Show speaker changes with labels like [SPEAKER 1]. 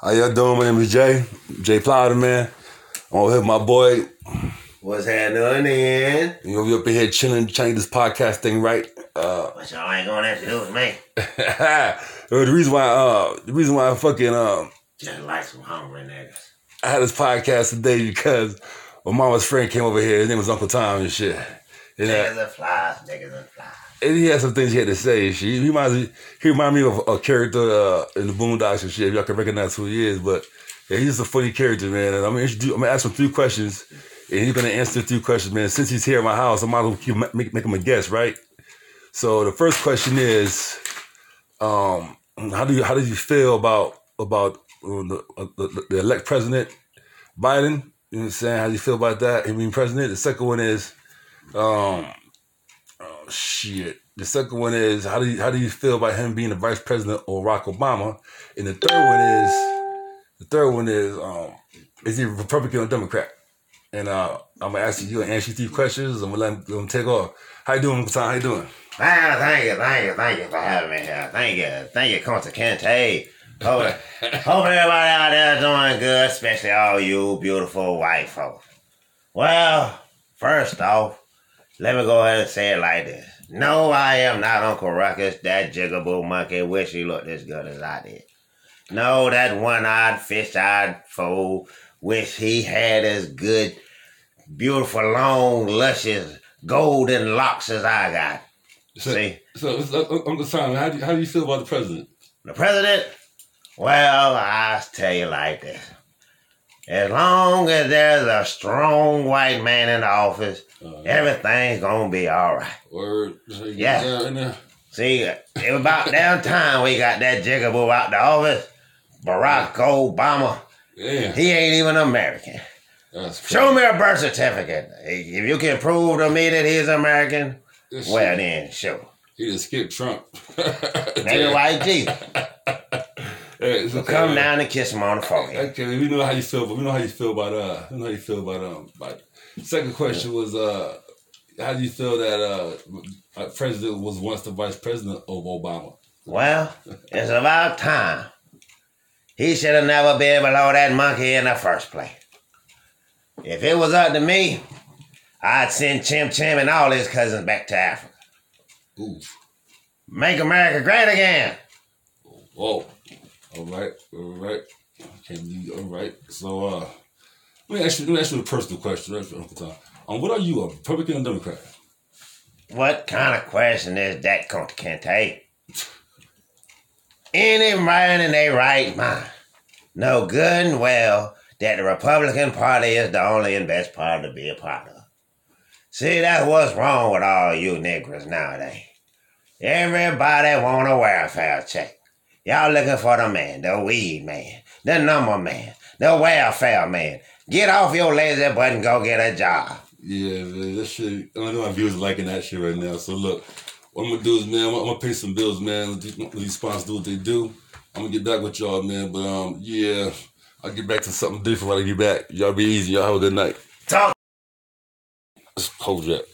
[SPEAKER 1] How y'all doing? My name is Jay, Jay Plowder, man. I'm over here with my boy.
[SPEAKER 2] What's happening?
[SPEAKER 1] You know, we up in here chilling, trying to get this podcast thing right. Uh,
[SPEAKER 2] What y'all ain't gonna have to do with me?
[SPEAKER 1] the reason why, uh, the reason why I fucking, um,
[SPEAKER 2] Just like some hungry niggas.
[SPEAKER 1] I had this podcast today because my mama's friend came over here. His name was Uncle Tom and shit. And, uh,
[SPEAKER 2] Niggas and flies, niggas and flies.
[SPEAKER 1] And he had some things he had to say. She, he reminds me, he reminded me of a character uh, in the Boondocks and shit. If y'all can recognize who he is, but yeah, he's a funny character, man. And I'm gonna introduce, I'm gonna ask him three questions, and he's gonna answer three questions, man. Since he's here at my house, I might as well keep, make, make him a guest, right? So the first question is, um, how do you how did you feel about about uh, the, uh, the, the elect president Biden? You know what I'm saying? How do you feel about that? Him being president. The second one is, um, shit. The second one is how do you how do you feel about him being the vice president or Barack Obama? And the third one is the third one is um, is he Republican or Democrat? And uh, I'm gonna ask you, you gonna answer three questions. I'm gonna let him, let him take off. How you doing, Tom? How you doing?
[SPEAKER 2] Ah, thank you, thank you, thank you for having me here. Thank you, thank you, Kunta Kinte. Hope, hope everybody out there doing good, especially all you beautiful white folks. Well, first off, let me go ahead and say it like this. No, I am not Uncle Ruckus, that jigaboo monkey. Wish he looked as good as I did. No, that one-eyed, fish-eyed fool. Wish he had as good, beautiful, long, luscious, golden locks as I got.
[SPEAKER 1] So,
[SPEAKER 2] See?
[SPEAKER 1] so, so uh, Uncle Tom, how do you, how do you feel about the president?
[SPEAKER 2] The president? Well, I'll tell you like this. As long as there's a strong white man in the office,
[SPEAKER 1] Uh,
[SPEAKER 2] everything's gonna be all right.
[SPEAKER 1] Or
[SPEAKER 2] Yeah. See, it was about time we got that jigaboo out the office. Barack Obama,
[SPEAKER 1] Yeah,
[SPEAKER 2] he ain't even American. Show me a birth certificate. If you can prove to me that he's American, well
[SPEAKER 1] shit,
[SPEAKER 2] then, sure.
[SPEAKER 1] he just skipped Trump.
[SPEAKER 2] Maybe white Jesus.
[SPEAKER 1] Hey, so,
[SPEAKER 2] Come
[SPEAKER 1] uh,
[SPEAKER 2] down and kiss him on the forehead.
[SPEAKER 1] Okay, we know how you feel, but we know how you feel about uh, we know how you feel about um. About, second question was uh, how do you feel that uh, uh, president was once the vice president of Obama?
[SPEAKER 2] Well, it's about time. He should have never been below that monkey in the first place. If it was up to me, I'd send Chim Chim and all his cousins back to Africa.
[SPEAKER 1] Oof.
[SPEAKER 2] Make America great again.
[SPEAKER 1] Whoa. All right. All right. Can you? All right. So uh, let me ask you. Let me ask you a personal question, right, Uncle Tom. Um, what are you, a Republican or Democrat?
[SPEAKER 2] What kind of question is that, Kunta Kinte? Any man in their right mind know good and well that the Republican Party is the only and best party to be a part of. See, that's what's wrong with all you niggers nowadays. Everybody want a welfare check. Y'all looking for the man, the weed man, the number man, the welfare man. Get off your lazy butt and go get a job.
[SPEAKER 1] Yeah, man, that shit. I know my viewers are liking that shit right now. So look, what I'm gonna do is, man, I'm gonna, I'm gonna pay some bills, man. These, sponsors do what they do. I'm gonna get back with y'all, man. But um, yeah, I'll get back to something different when I get back. Y'all be easy. Y'all have a good night.
[SPEAKER 2] Talk.
[SPEAKER 1] Hold that.